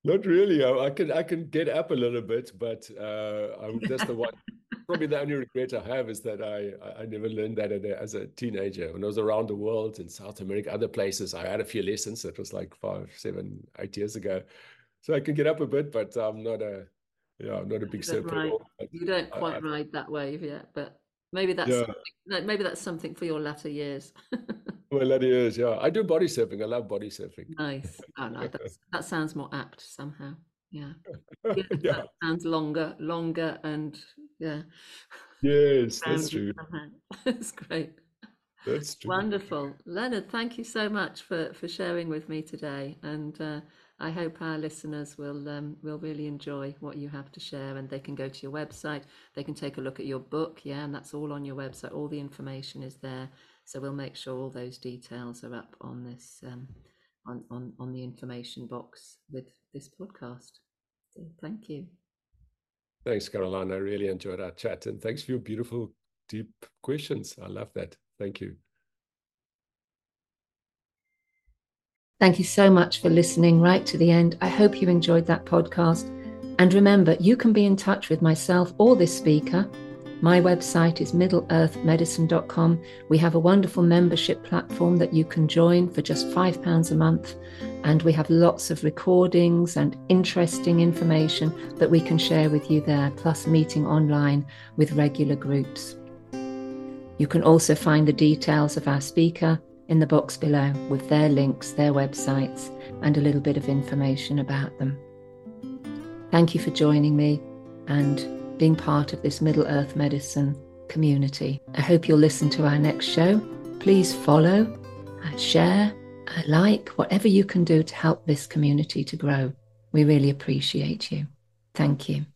Not really. I, I can i can get up a little bit but uh, i'm just the one probably the only regret I have is that I I never learned that as a teenager. When I was around the world in South America, other places, I had a few lessons. That was like five, seven, eight years ago. So I can get up a bit, but I'm not a yeah, I'm not a big surfer. You don't quite I, ride that wave yet, but maybe that's yeah. maybe that's something for your latter years. My latter years, yeah. I do body surfing. I love body surfing. Nice. Oh no, that sounds more apt somehow. Yeah. yeah, yeah. That sounds longer, longer, and yeah. Yes, that's true. That's great. That's true. Wonderful. Lenerd, thank you so much for, for sharing with me today. And uh, I hope our listeners will um, will really enjoy what you have to share and they can go to your website. They can take a look at your book. Yeah, and that's all on your website. All the information is there. So we'll make sure all those details are up on this um, on, on, on the information box with this podcast. So thank you. Thanks, Caroline. I really enjoyed our chat. And thanks for your beautiful, deep questions. I love that. Thank you. Thank you so much for listening right to the end. I hope you enjoyed that podcast. And remember, you can be in touch with myself or this speaker my website is middleearthmedicine.com. We have a wonderful membership platform that you can join for just £5 a month. And we have lots of recordings and interesting information that we can share with you there, plus meeting online with regular groups. You can also find the details of our speaker in the box below with their links, their websites, and a little bit of information about them. Thank you for joining me and being part of this Middle Earth Medicine community. I hope you'll listen to our next show. Please follow, uh, share, uh, like, whatever you can do to help this community to grow. We really appreciate you. Thank you.